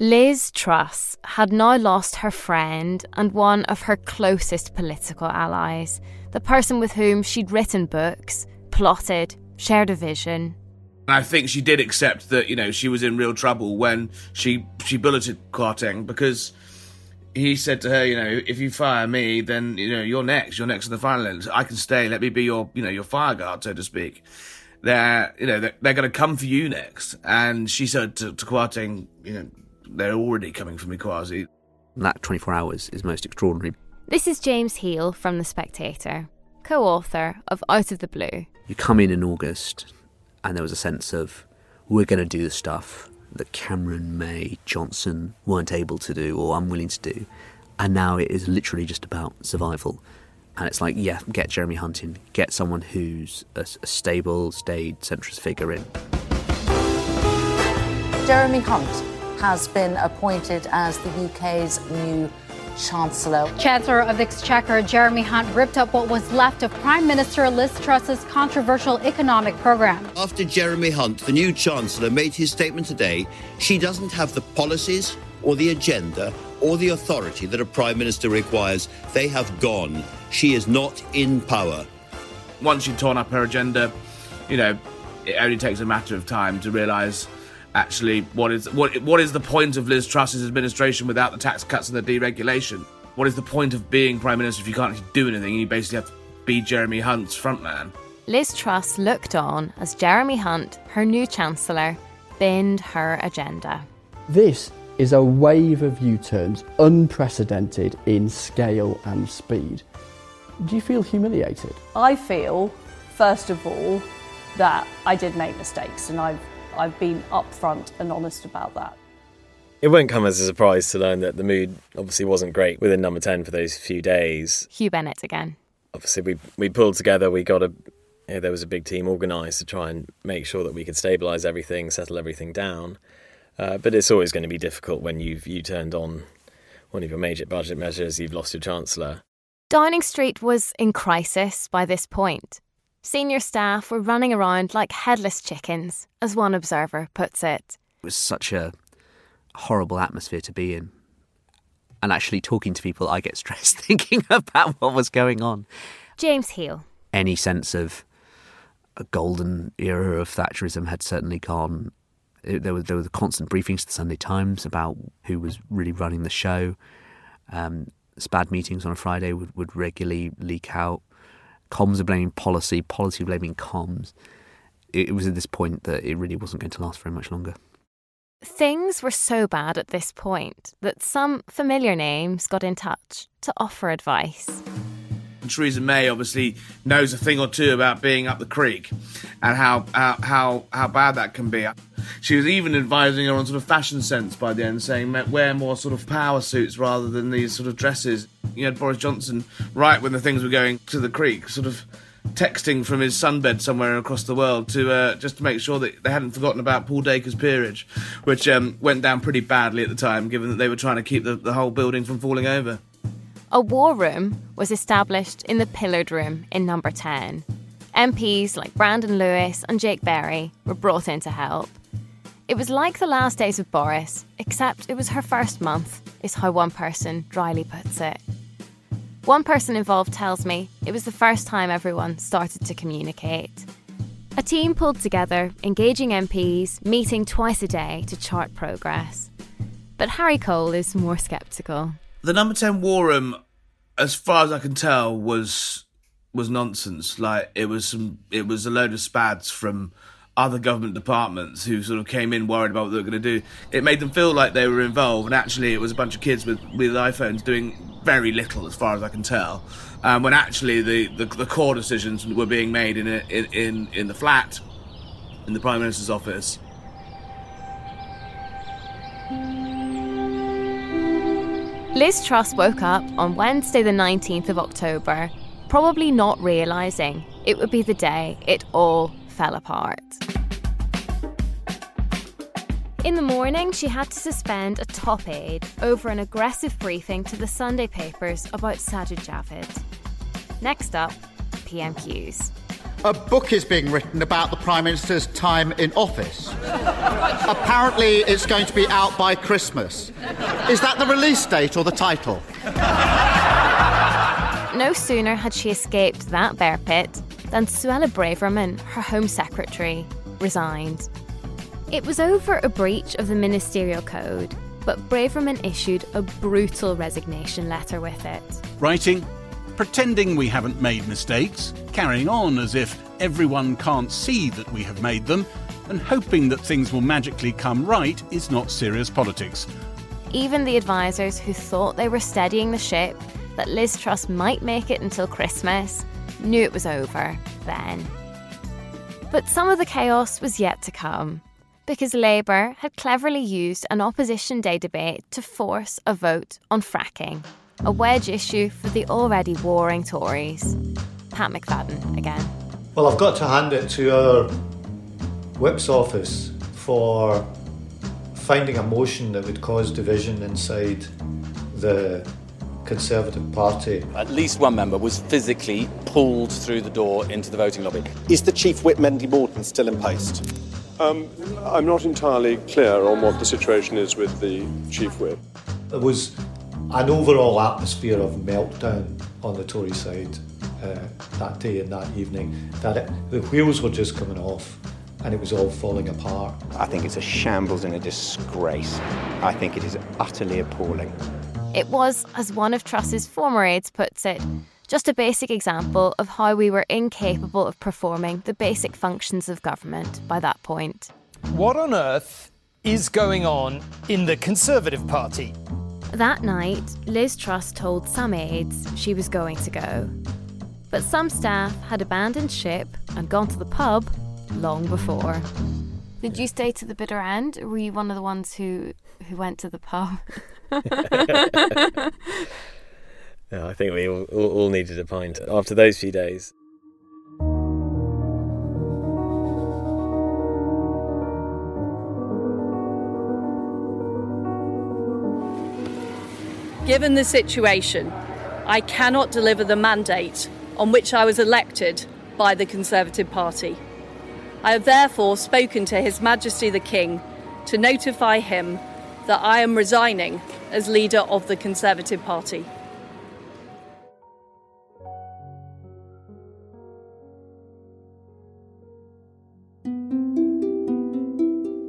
Liz Truss had now lost her friend and one of her closest political allies, the person with whom she'd written books, plotted, shared a vision.
And I think she did accept that, you know, she was in real trouble when she she bulleted Kwarteng because he said to her, you know, if you fire me, then you know you're next. You're next in the final end. I can stay. Let me be your, you know, your fire guard, so to speak. They're, you know, they're, they're going to come for you next. And she said to, to Kwarteng, you know, they're already coming for me, Kwasi.
That 24 hours is most extraordinary.
This is James Heale from The Spectator, co author of Out of the Blue.
You come in in August, and there was a sense of we're going to do the stuff that Cameron, May, Johnson weren't able to do or unwilling to do. And now it is literally just about survival. And it's like, yeah, get Jeremy Hunt in, get someone who's a, a stable, staid centrist figure in.
Jeremy Hunt has been appointed as the UK's new Chancellor.
Chancellor of the Exchequer Jeremy Hunt ripped up what was left of Prime Minister Liz Truss's controversial economic program.
After Jeremy Hunt, the new Chancellor, made his statement today, she doesn't have the policies or the agenda or the authority that a Prime Minister requires. They have gone. She is not in power.
Once you've torn up her agenda, you know, it only takes a matter of time to realise actually what is what what is the point of Liz Truss's administration without the tax cuts and the deregulation? What is the point of being prime minister if you can't actually do anything? You basically have to be Jeremy Hunt's frontman.
Liz Truss looked on as Jeremy Hunt, her new chancellor, binned her agenda.
This is a wave of U-turns unprecedented in scale and speed. Do you feel humiliated?
I feel, first of all, that I did make mistakes and I've I've been upfront and honest about that.
It won't come as a surprise to learn that the mood obviously wasn't great within number 10 for those few days.
Hugh Bennett again.
Obviously, we, we pulled together, we got a. You know, there was a big team organised to try and make sure that we could stabilise everything, settle everything down. Uh, but it's always going to be difficult when you've you turned on one of your major budget measures, you've lost your chancellor.
Downing Street was in crisis by this point. Senior staff were running around like headless chickens, as one observer puts it.
It was such a horrible atmosphere to be in. And actually, talking to people, I get stressed thinking about what was going on.
James Heale.
Any sense of a golden era of Thatcherism had certainly gone. It, there were there were the constant briefings to the Sunday Times about who was really running the show. Um, SPAD meetings on a Friday would, would regularly leak out. Comms are blaming policy, policy blaming comms. It, was at this point that it really wasn't going to last very much longer.
Things were so bad at this point that some familiar names got in touch to offer advice.
Theresa May obviously knows a thing or two about being up the creek and how how how, how bad that can be. She was even advising her on sort of fashion sense by the end, saying wear more sort of power suits rather than these sort of dresses. You had Boris Johnson right when the things were going to the creek, sort of texting from his sunbed somewhere across the world to uh, just to make sure that they hadn't forgotten about Paul Dacre's peerage, which um, went down pretty badly at the time, given that they were trying to keep the, the whole building from falling over.
A war room was established in the Pillared Room in Number 10. MPs like Brandon Lewis and Jake Berry were brought in to help. It was like the last days of Boris, except it was her first month, is how one person dryly puts it. One person involved tells me it was the first time everyone started to communicate. A team pulled together, engaging MPs, meeting twice a day to chart progress. But Harry Cole is more sceptical
the number 10 war room as far as i can tell was was nonsense. Like it was some it was a load of spads from other government departments who sort of came in worried about what they were going to do. It made them feel like they were involved and actually it was a bunch of kids with with iphones doing very little as far as i can tell. Um, when actually the, the, the core decisions were being made in, a, in in in the flat in the prime minister's office
Liz Truss woke up on Wednesday, the 19th of October, probably not realising it would be the day it all fell apart. In the morning, she had to suspend a top aide over an aggressive briefing to the Sunday papers about Sajid Javid. Next up, PMQs.
A book is being written about the Prime Minister's time in office. Apparently, it's going to be out by Christmas. Is that the release date or the title?
No sooner had she escaped that bear pit than Suella Braverman, her Home Secretary, resigned. It was over a breach of the ministerial code, but Braverman issued a brutal resignation letter with it.
Writing, pretending we haven't made mistakes, carrying on as if everyone can't see that we have made them, and hoping that things will magically come right is not serious politics.
Even the advisors who thought they were steadying the ship, that Liz Truss might make it until Christmas, knew it was over then. But some of the chaos was yet to come, because Labour had cleverly used an Opposition Day debate to force a vote on fracking a wedge issue for the already warring Tories. Pat McFadden again.
Well, I've got to hand it to our whip's office for finding a motion that would cause division inside the Conservative Party.
At least one member was physically pulled through the door into the voting lobby.
Is the Chief Whip Wendy Morton still in post?
Um, I'm not entirely clear on what the situation is with the Chief Whip.
It was an overall atmosphere of meltdown on the Tory side uh, that day and that evening. That it, the wheels were just coming off and it was all falling apart.
I think it's a shambles and a disgrace. I think it is utterly appalling.
It was, as one of Truss's former aides puts it, just a basic example of how we were incapable of performing the basic functions of government by that point.
What on earth is going on in the Conservative Party?
That night, Liz Truss told some aides she was going to go. But some staff had abandoned ship and gone to the pub long before. Did you stay to the bitter end, were you one of the ones who, who went to the pub?
yeah, I think we all, all, all needed a pint after those few days.
Given the situation, I cannot deliver the mandate on which I was elected by the Conservative Party. I have therefore spoken to His Majesty the King to notify him that I am resigning as leader of the Conservative Party.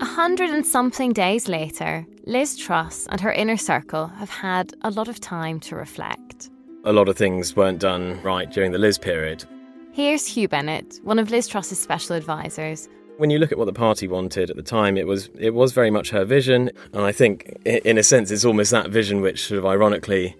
Hundred and something days later, Liz Truss and her inner circle have had a lot of time to reflect.
A lot of things weren't done right during the Liz period.
Here's Hugh Bennett, one of Liz Truss's special advisors.
When you look at what the party wanted at the time, it was it was very much her vision, and I think, in a sense, it's almost that vision which sort of ironically,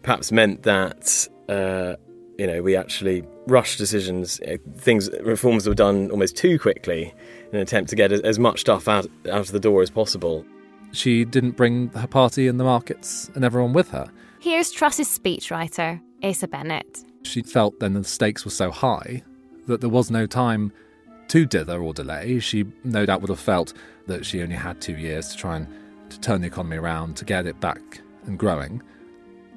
perhaps meant that uh, you know we actually rushed decisions, uh, things reforms were done almost too quickly in an attempt to get as much stuff out out of the door as possible.
She didn't bring her party and the markets and everyone with her.
Here's Truss's speechwriter, Asa Bennett.
She felt then the stakes were so high that there was no time to dither or delay. She no doubt would have felt that she only had two years to try and to turn the economy around, to get it back and growing.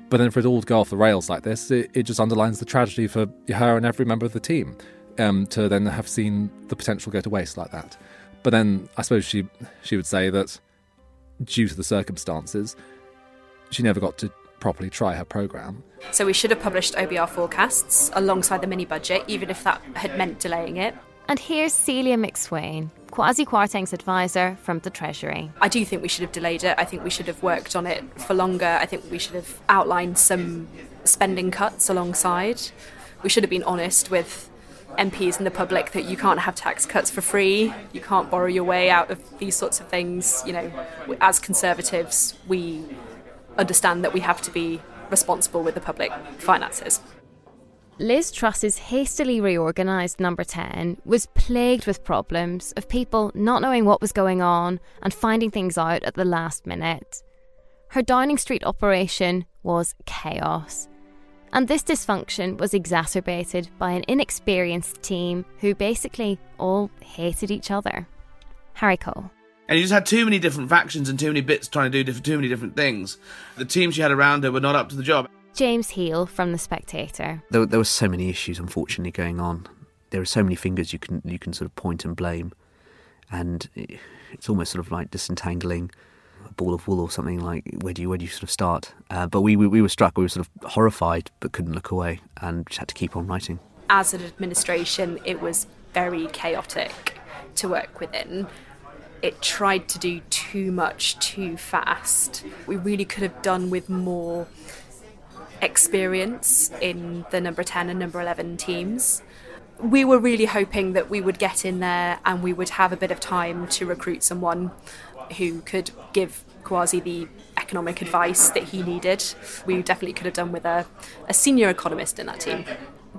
But then for it all to go off the rails like this, it, it just underlines the tragedy for her and every member of the team um, to then have seen the potential go to waste like that. But then I suppose she she would say that due to the circumstances, she never got to properly try her programme.
So we should have published OBR forecasts alongside the mini budget, even if that had meant delaying it.
And here's Celia McSwain, Kwasi Kwarteng's advisor from the Treasury.
I do think we should have delayed it. I think we should have worked on it for longer. I think we should have outlined some spending cuts alongside. We should have been honest with MPs and the public that you can't have tax cuts for free. You can't borrow your way out of these sorts of things. You know, as Conservatives, we understand that we have to be responsible with the public finances.
Liz Truss's hastily reorganised Number 10 was plagued with problems of people not knowing what was going on and finding things out at the last minute. Her Downing Street operation was chaos. And this dysfunction was exacerbated by an inexperienced team who basically all hated each other. Harry Cole.
And you just had too many different factions and too many bits trying to do different, too many different things. The team she had around her were not up to the job.
James Heale from The Spectator.
There, there were so many issues, unfortunately, going on. There are so many fingers you can you can sort of point and blame, and it's almost sort of like disentangling a ball of wool or something. Like where do you where do you sort of start? Uh, but we, we we were struck. We were sort of horrified, but couldn't look away, and just had to keep on writing.
As an administration, it was very chaotic to work within it tried to do too much too fast. We really could have done with more experience in the number 10 and number 11 teams. We were really hoping that we would get in there and we would have a bit of time to recruit someone who could give Kwasi the economic advice that he needed. We definitely could have done with a, a senior economist in that team.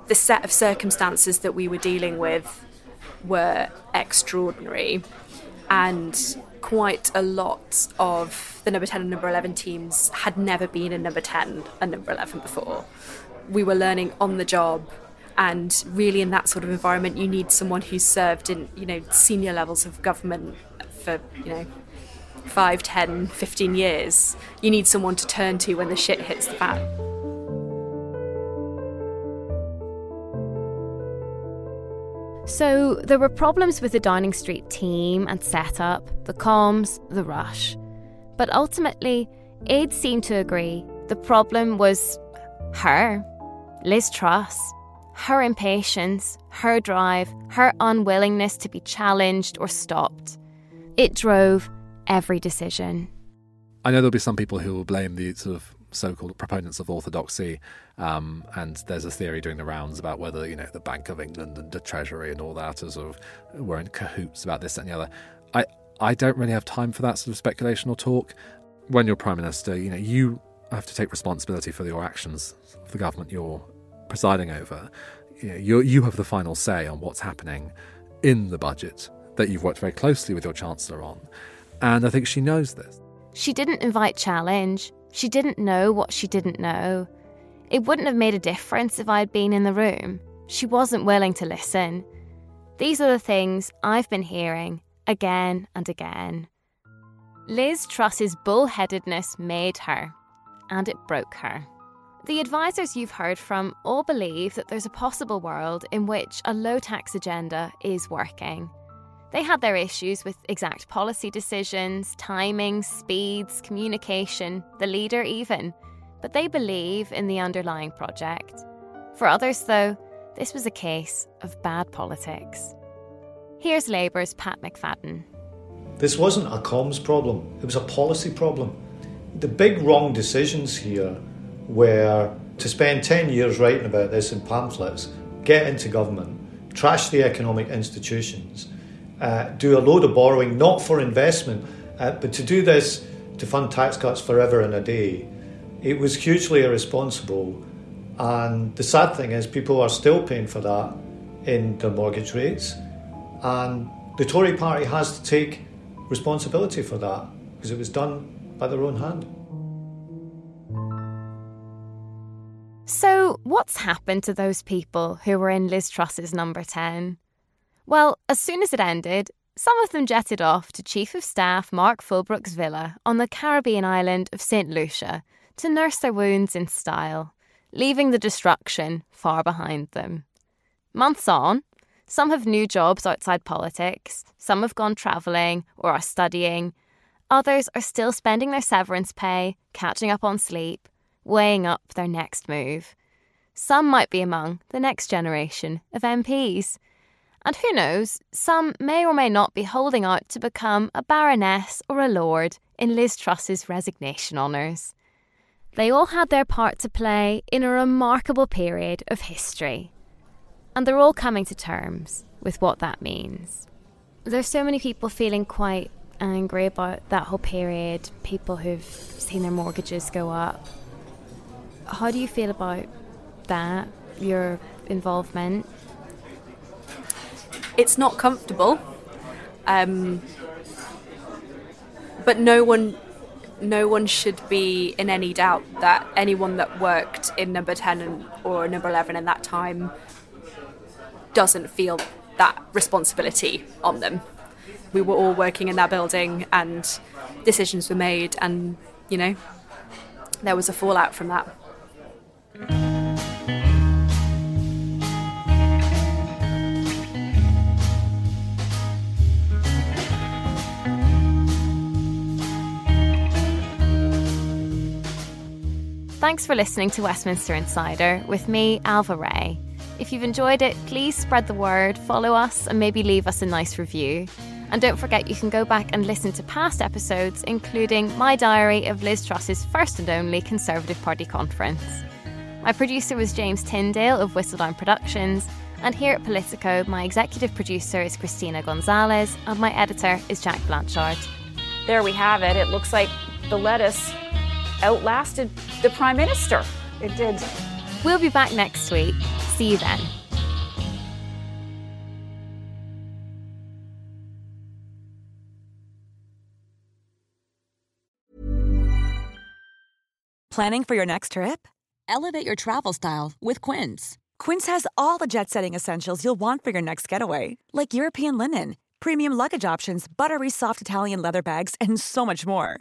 The set of circumstances that we were dealing with were extraordinary and quite a lot of the number 10 and number 11 teams had never been in number 10 and number 11 before. We were learning on the job and really in that sort of environment you need someone who's served in you know senior levels of government for you know 5 10 15 years you need someone to turn to when the shit hits the fan
So there were problems with the Downing Street team and setup, the comms, the rush. But ultimately, Aid seemed to agree the problem was her, Liz Truss, her impatience, her drive, her unwillingness to be challenged or stopped. It drove every decision.
I know there'll be some people who will blame the sort of so-called proponents of orthodoxy, um, and there's a theory doing the rounds about whether you know the Bank of England and the Treasury and all that are sort of were in cahoots about this and the other. I I don't really have time for that sort of speculation or talk. When you're prime minister, you know you have to take responsibility for your actions of the government you're presiding over. You know, you you have the final say on what's happening in the budget that you've worked very closely with your chancellor on, and I think she knows this.
She didn't invite challenge. She didn't know what she didn't know. It wouldn't have made a difference if I had been in the room. She wasn't willing to listen. These are the things I've been hearing again and again. Liz Truss's bullheadedness made her, and it broke her. The advisors you've heard from all believe that there's a possible world in which a low tax agenda is working. They had their issues with exact policy decisions, timing, speeds, communication, the leader even, but they believe in the underlying project. For others, though, this was a case of bad politics. Here's Labour's Pat McFadden.
This wasn't a comms problem, it was a policy problem. The big wrong decisions here were to spend 10 years writing about this in pamphlets, get into government, trash the economic institutions, uh, do a load of borrowing, not for investment, uh, but to do this to fund tax cuts forever and a day. It was hugely irresponsible. And the sad thing is, people are still paying for that in their mortgage rates. And the Tory party has to take responsibility for that because it was done by their own hand.
So, what's happened to those people who were in Liz Truss's number 10? Well, as soon as it ended, some of them jetted off to Chief of Staff Mark Fullbrook's villa on the Caribbean island of St. Lucia to nurse their wounds in style, leaving the destruction far behind them. Months on, some have new jobs outside politics, some have gone travelling or are studying, others are still spending their severance pay, catching up on sleep, weighing up their next move. Some might be among the next generation of MPs. And who knows, some may or may not be holding out to become a baroness or a lord in Liz Truss's resignation honours. They all had their part to play in a remarkable period of history. And they're all coming to terms with what that means. There's so many people feeling quite angry about that whole period, people who've seen their mortgages go up, how do you feel about that, your involvement?
It's not comfortable. Um, but no one no one should be in any doubt that anyone that worked in number 10 or number 11 in that time doesn't feel that responsibility on them. We were all working in that building and decisions were made and you know there was a fallout from that.
Thanks for listening to Westminster Insider with me, Alva Ray. If you've enjoyed it, please spread the word, follow us, and maybe leave us a nice review. And don't forget you can go back and listen to past episodes, including my diary of Liz Truss's first and only Conservative Party conference. My producer was James Tyndale of Whistledown Productions, and here at Politico, my executive producer is Christina Gonzalez, and my editor is Jack Blanchard.
There we have it. It looks like the lettuce outlasted the Prime Minister. It did.
We'll be back next week. See you then.
Planning for your next trip? Elevate your travel style with Quince. Quince has all the jet setting essentials you'll want for your next getaway, like European linen, premium luggage options, buttery soft Italian leather bags, and so much more